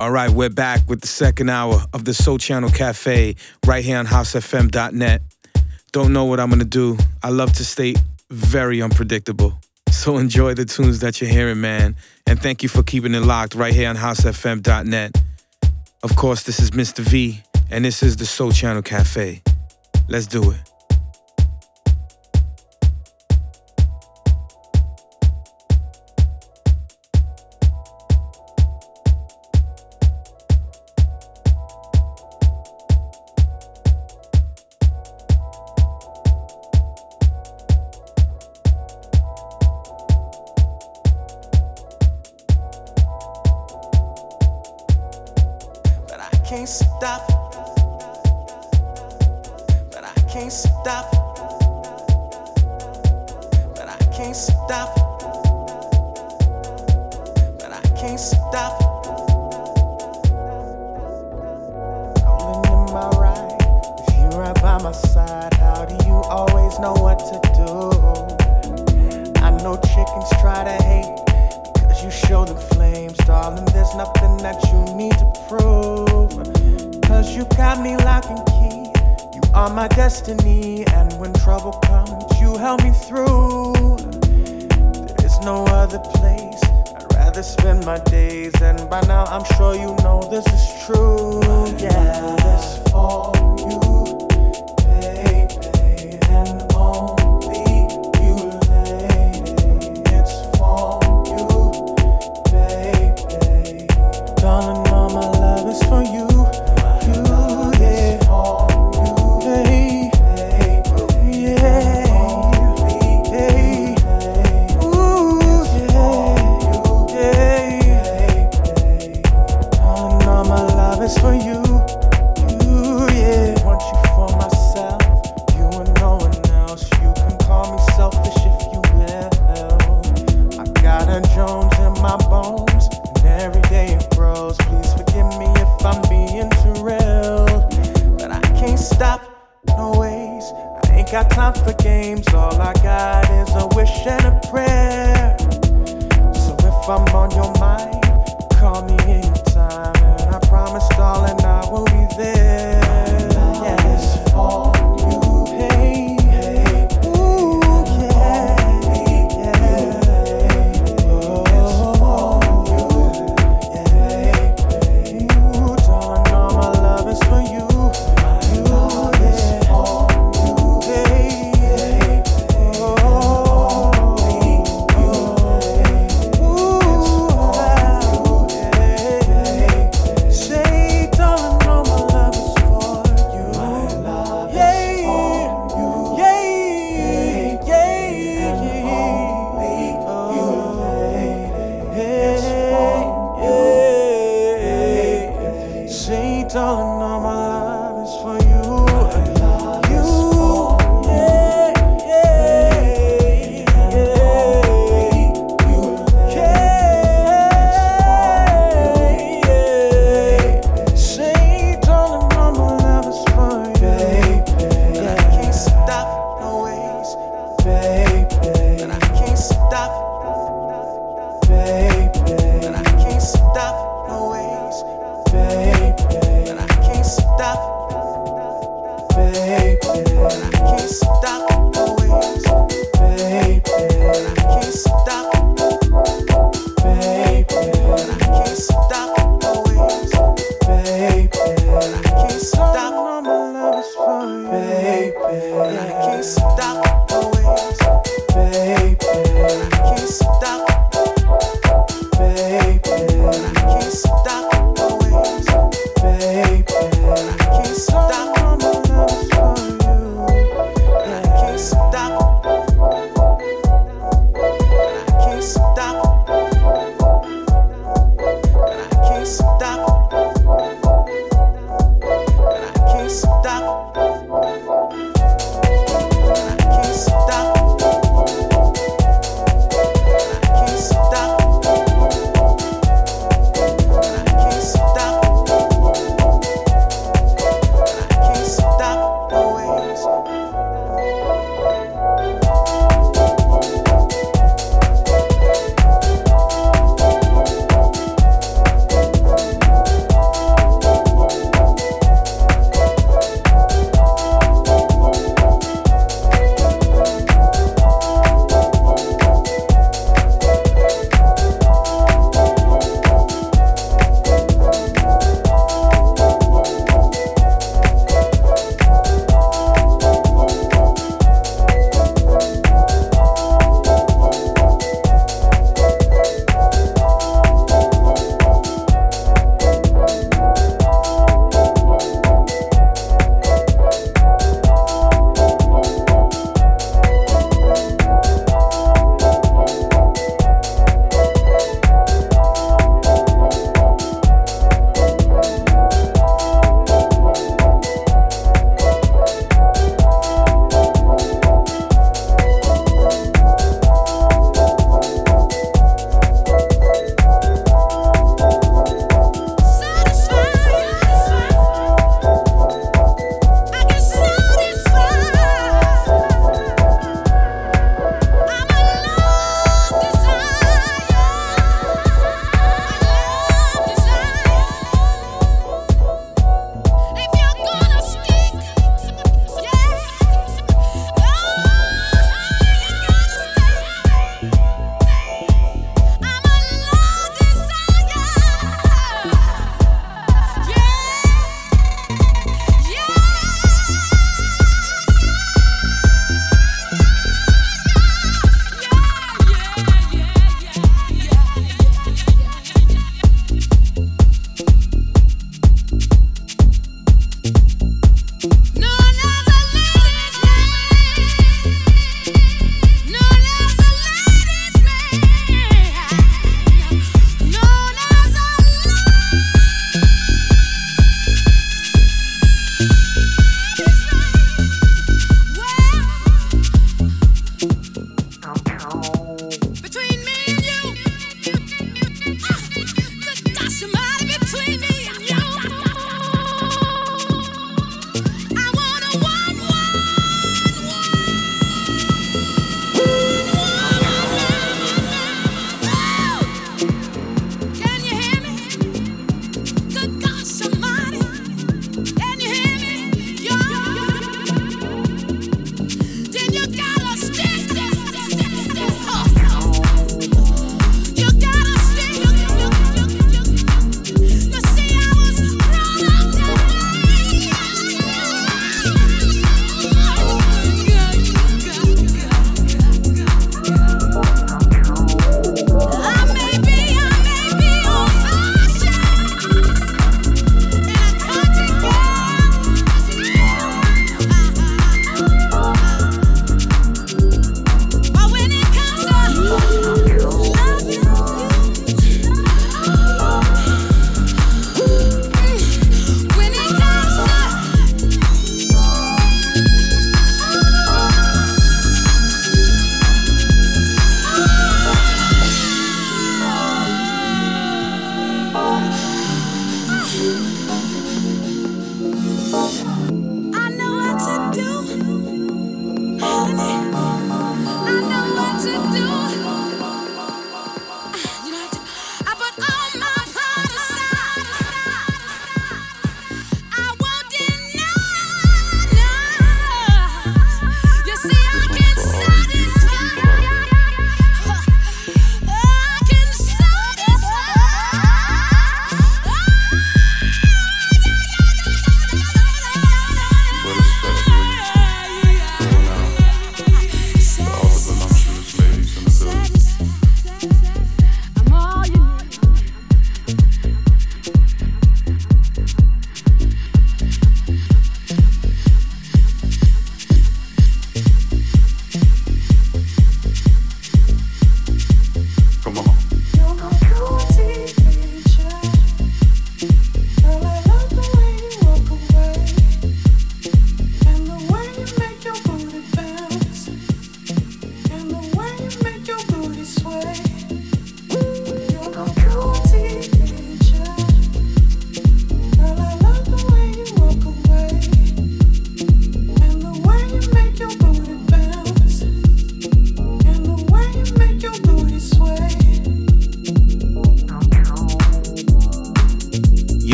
All right, we're back with the second hour of the Sole Channel Cafe right here on housefm.net. Don't know what I'm gonna do. I love to stay very unpredictable. So enjoy the tunes that you're hearing, man. And thank you for keeping it locked right here on housefm.net. Of course, this is Mr. V, and this is the Sole Channel Cafe. Let's do it.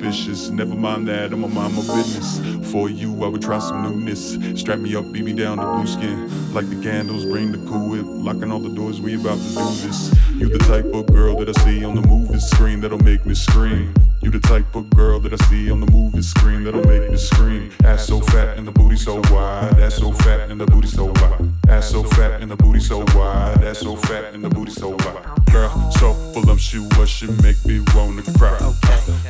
Suspicious. Never mind that, I'ma mind my business. For you, I would try some newness. Strap me up, beat me down to blue skin. Like the candles, bring the cool whip. Locking all the doors, we about to do this. You the type of girl that I see on the movie screen that'll make me scream. You the type of girl that I see on the movie screen that'll make me scream. Ass so fat and the booty so wide. Ass so fat and the booty so wide. Ass so fat and the booty so wide. Ass so fat and the booty so wide. Girl, so voluptuous, she make me wanna cry.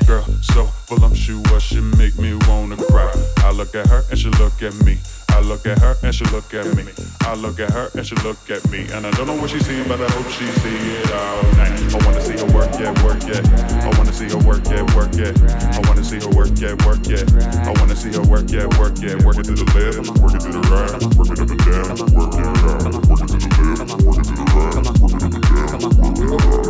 Girl, so voluptuous, she make me wanna cry. I look at her and she look at me. I look at her and she look at me. I look at her and she look at me. And I don't know what she's seeing, but I hope she see it all night. I wanna see her work, yeah, work, yeah. I wanna see her work, yeah, work, yeah. I wanna see her work, yeah, work, yeah. I wanna see her work, yeah, work, yeah. Work it to the left, work it to the right, work it up and down, work it out. Work it to the left, work it to the right, work it up and down, work it out.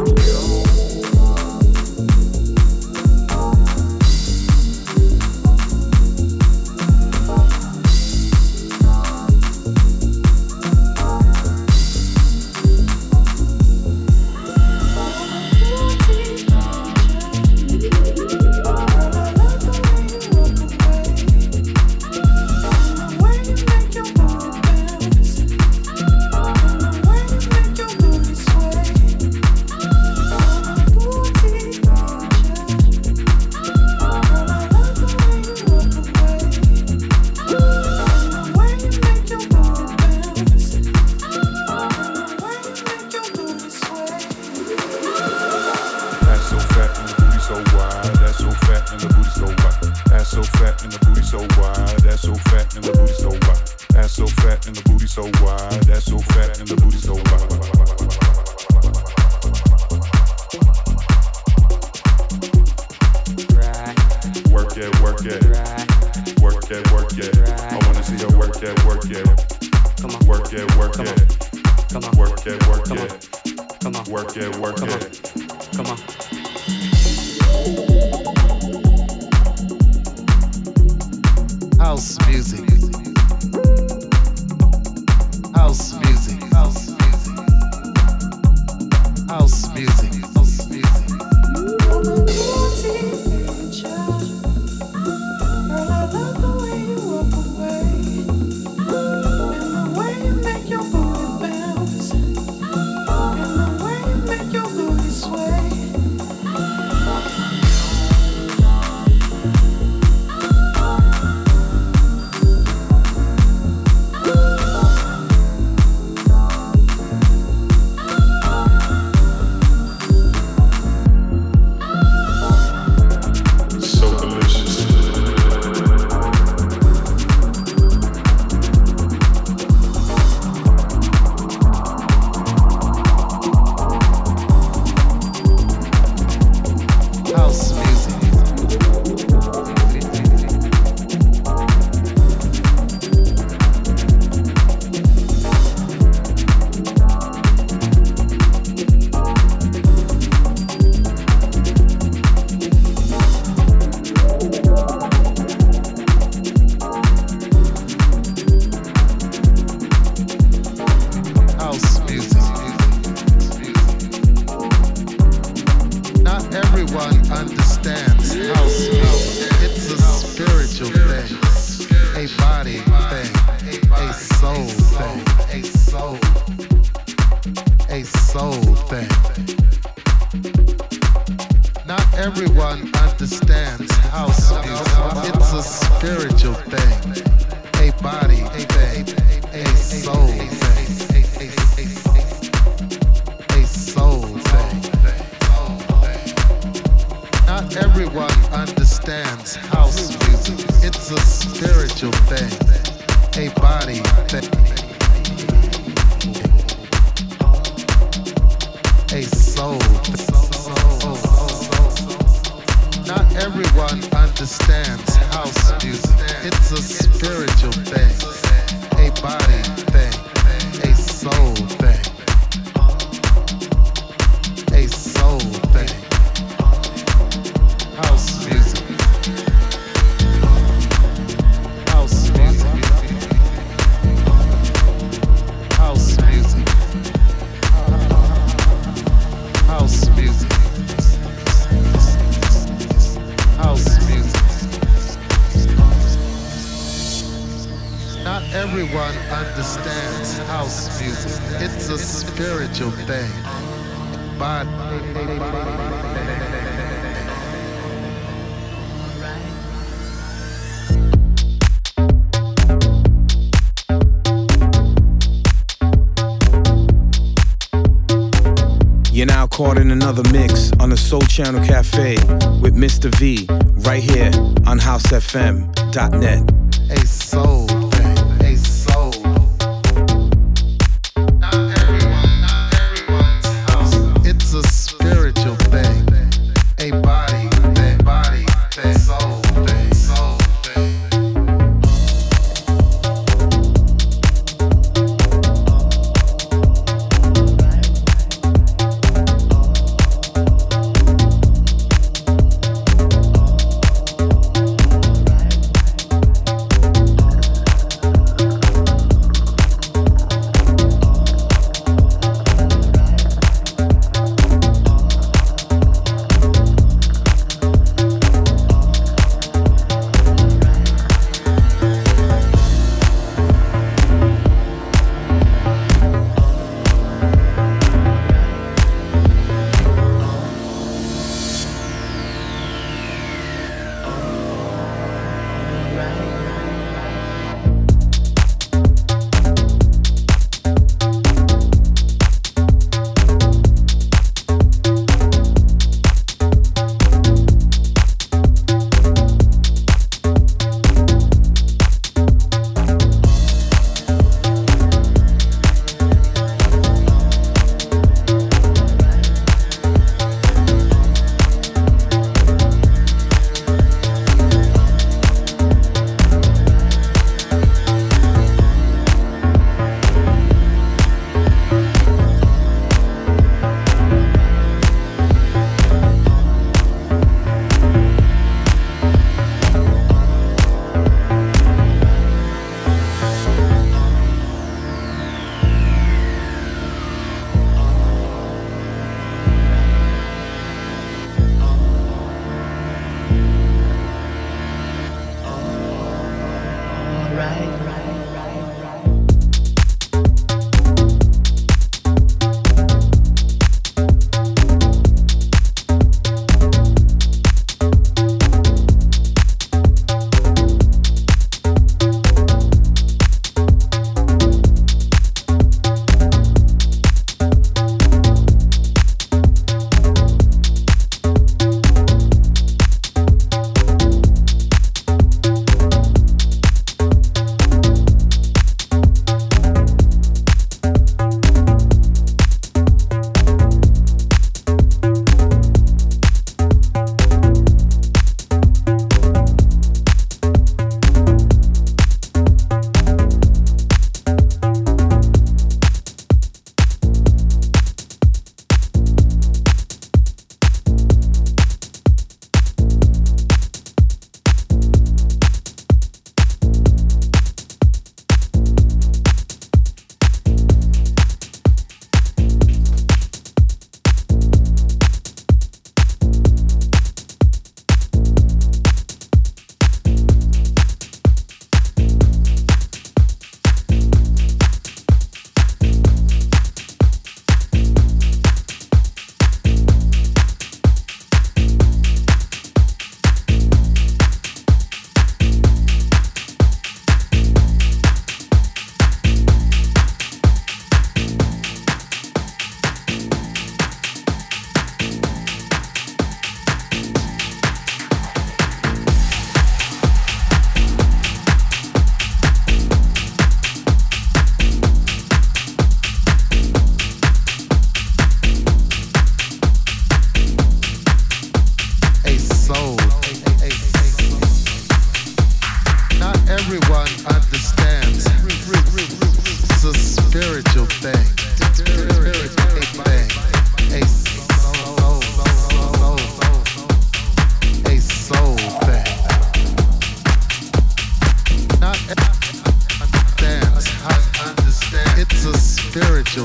Caught in another mix on the Sole Channel Cafe with Mr. V right here on housefm.net.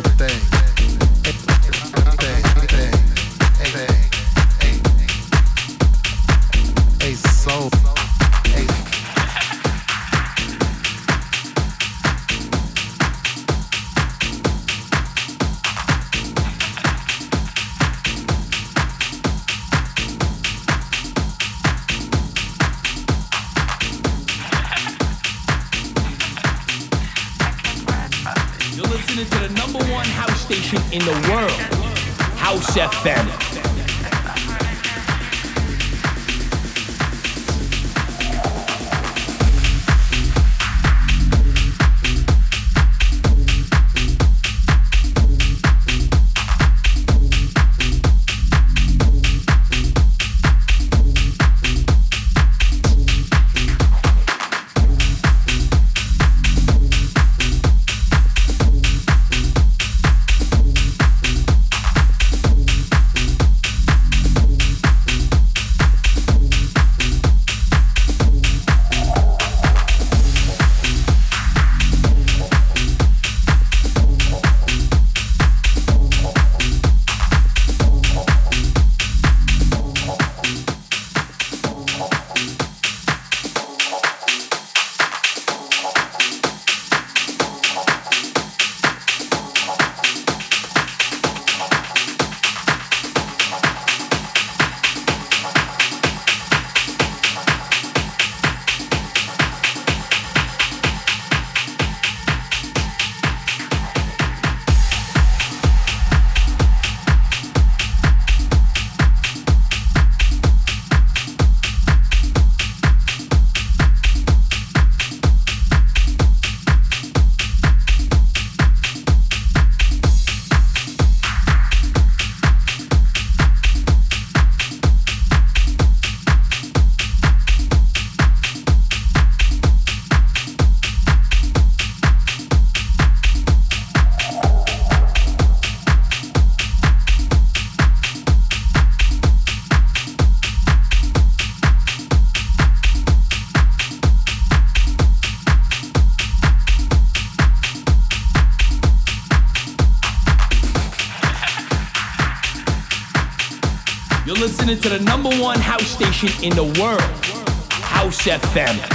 thing. Listening to the number one house station in the world, House FM.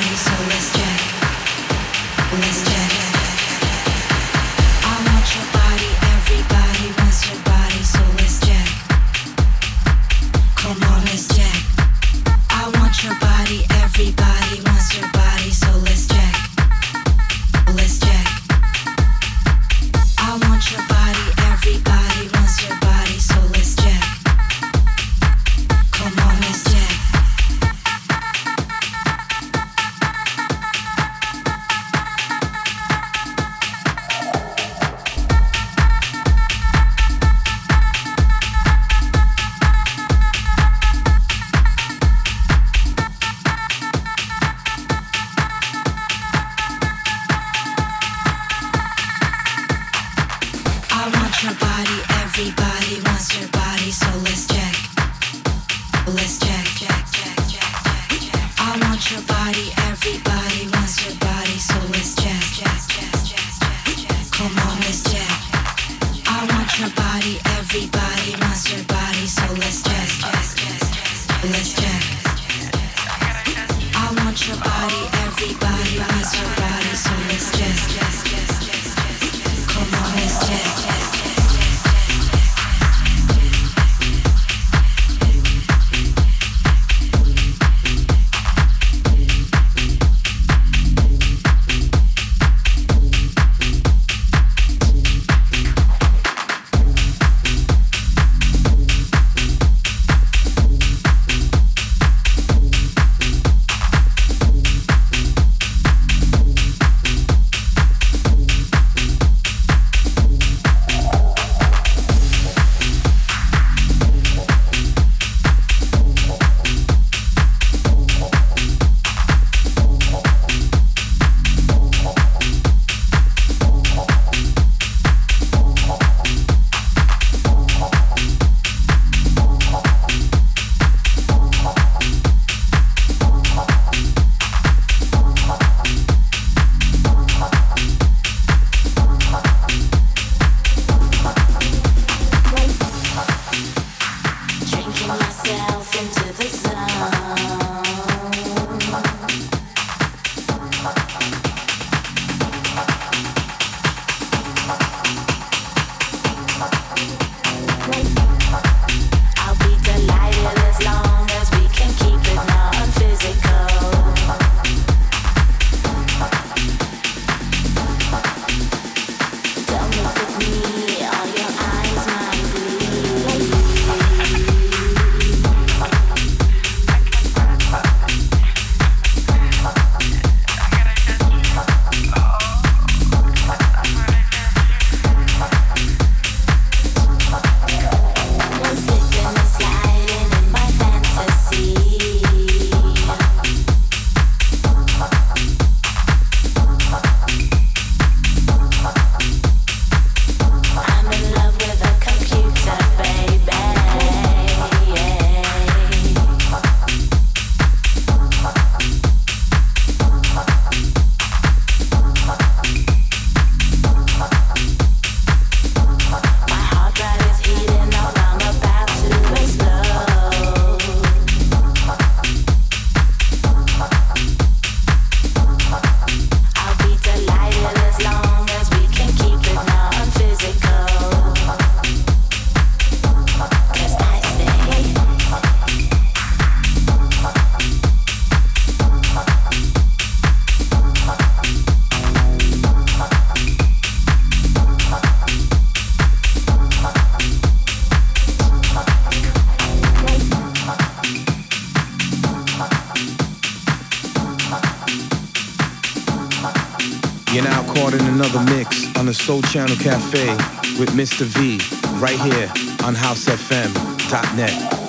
Sole Channel Cafe with Mr. V right here on housefm.net.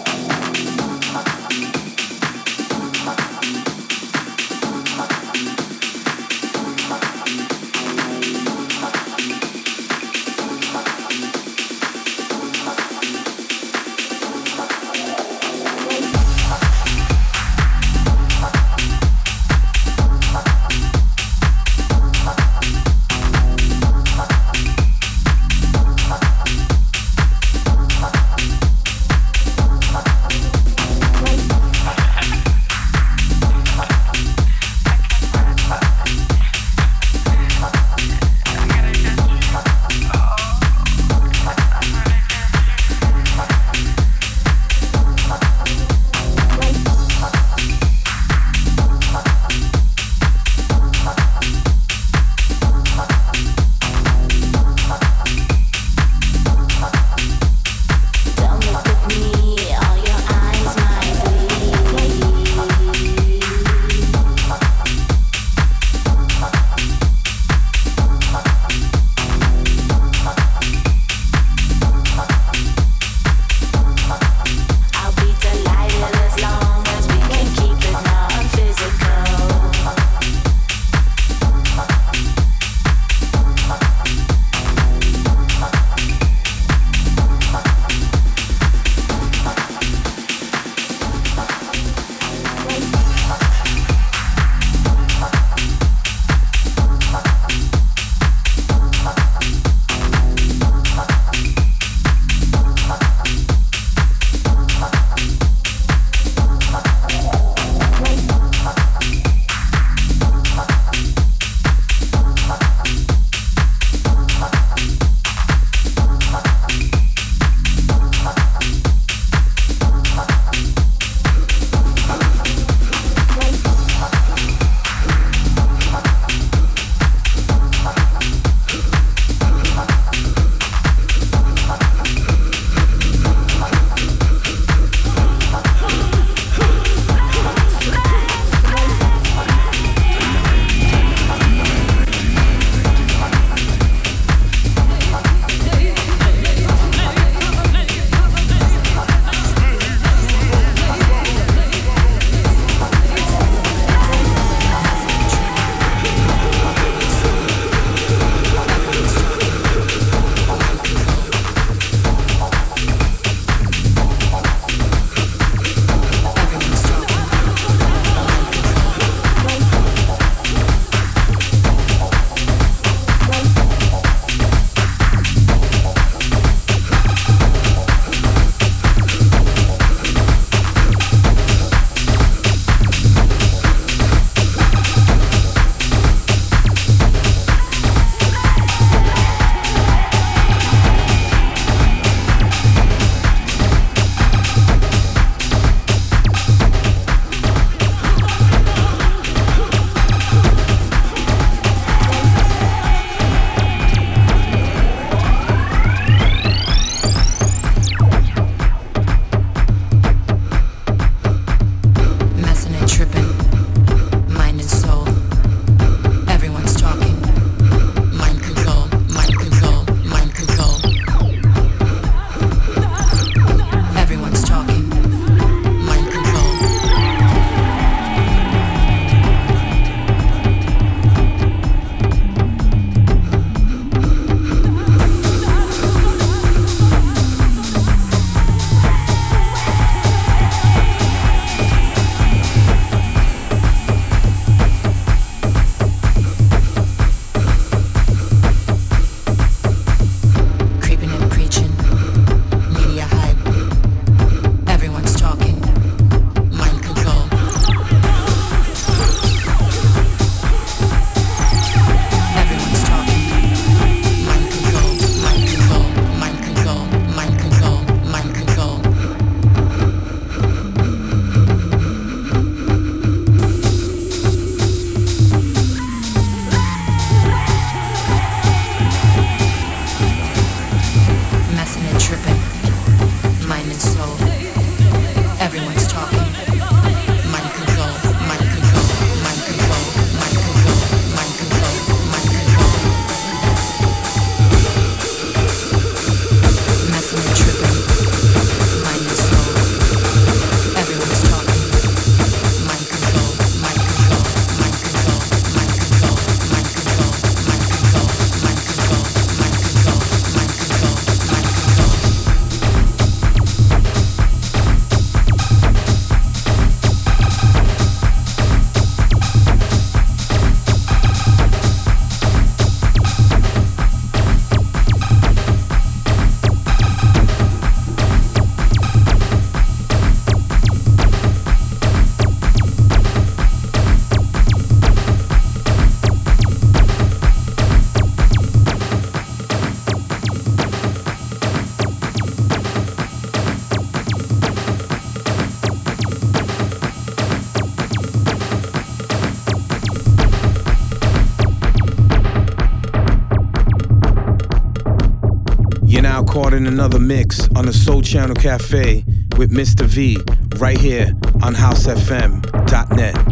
another mix on the Sole Channel Cafe with Mr. V right here on housefm.net.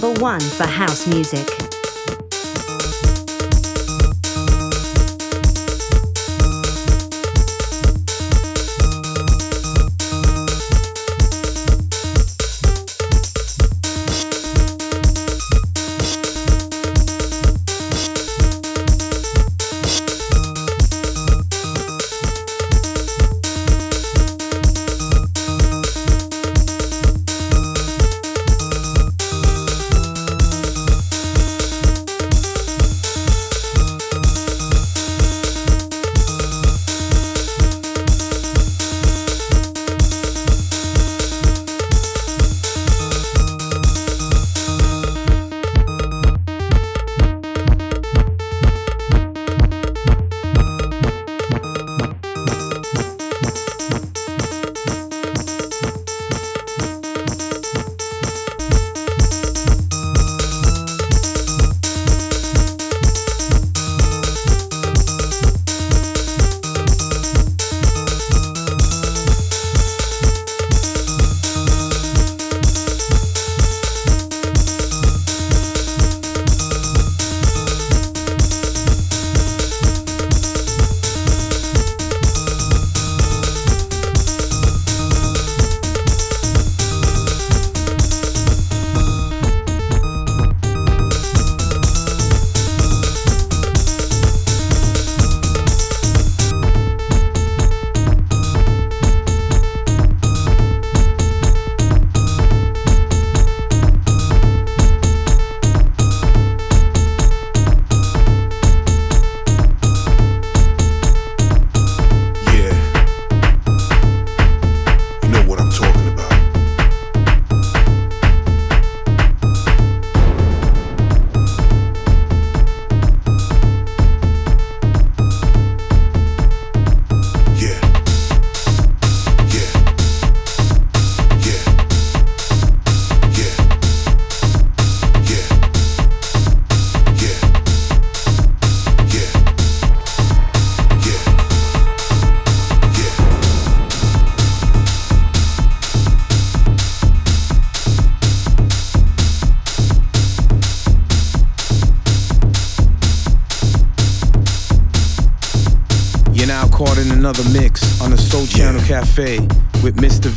number one for house music.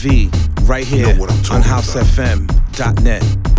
V right here you know on housefm.net.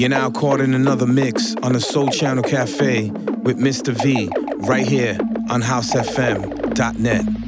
You're now caught in another mix on the Sole Channel Cafe with Mr. V right here on housefm.net.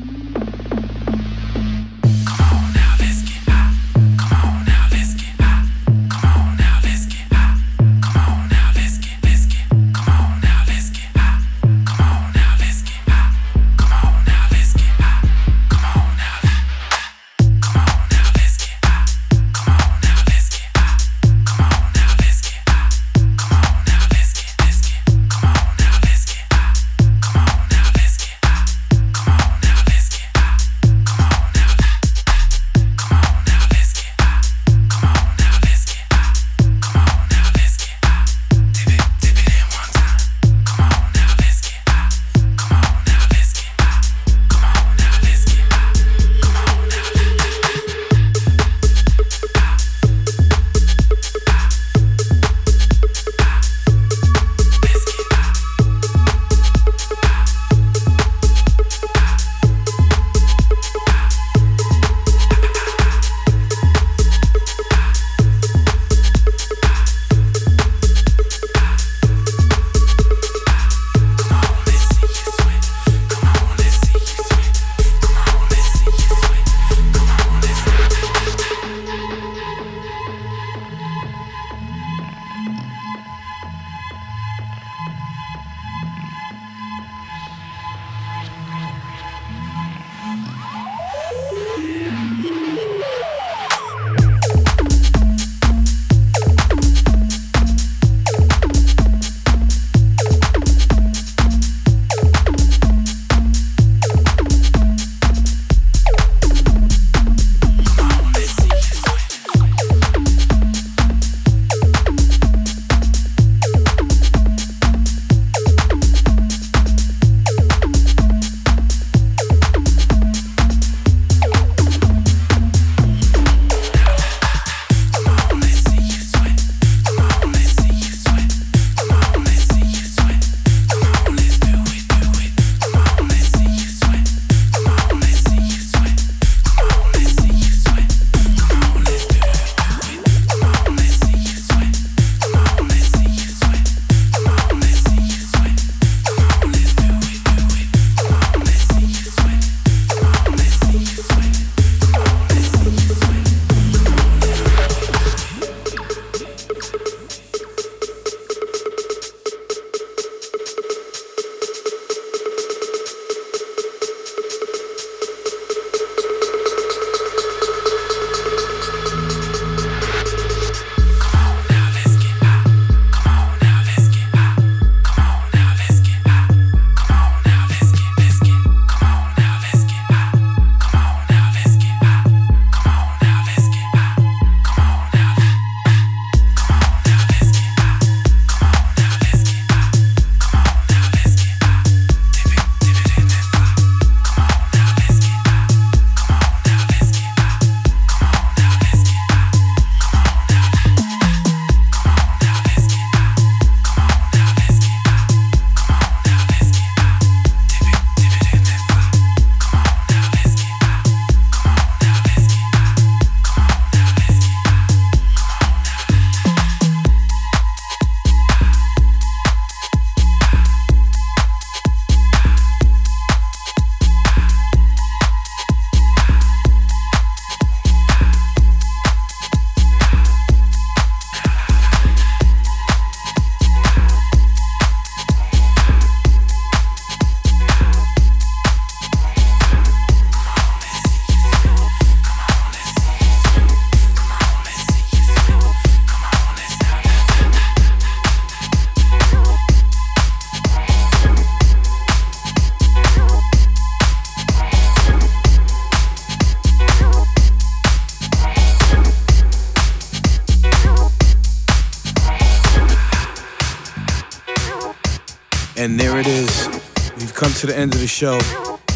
show.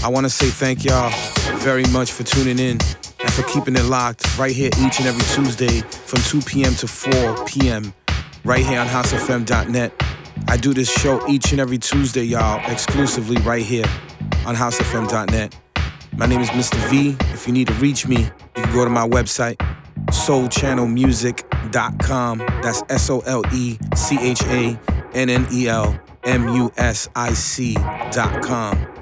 I want to say thank y'all very much for tuning in and for keeping it locked right here each and every Tuesday from 2 p.m. to 4 p.m. right here on housefm.net. I do this show each and every Tuesday, y'all, exclusively right here on housefm.net. My name is Mr. V. If you need to reach me, you can go to my website, solechannelmusic.net solechannelmusic.com. That's S O L E C H A N N E L M U S I C.com.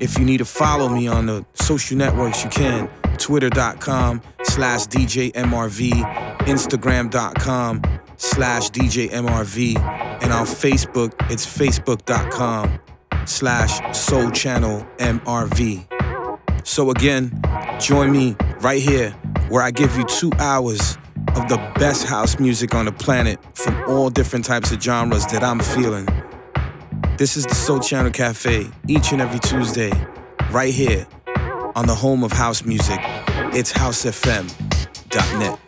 If you need to follow me on the social networks, you can. Twitter.com slash DJMRV, Instagram.com slash DJMRV, and on Facebook, it's Facebook.com slash Sole Channel MRV. So again, join me right here where I give you two hours of the best house music on the planet from all different types of genres that I'm feeling. This is the Sole Channel Cafe each and every Tuesday, right here on the home of house music. It's housefm.net.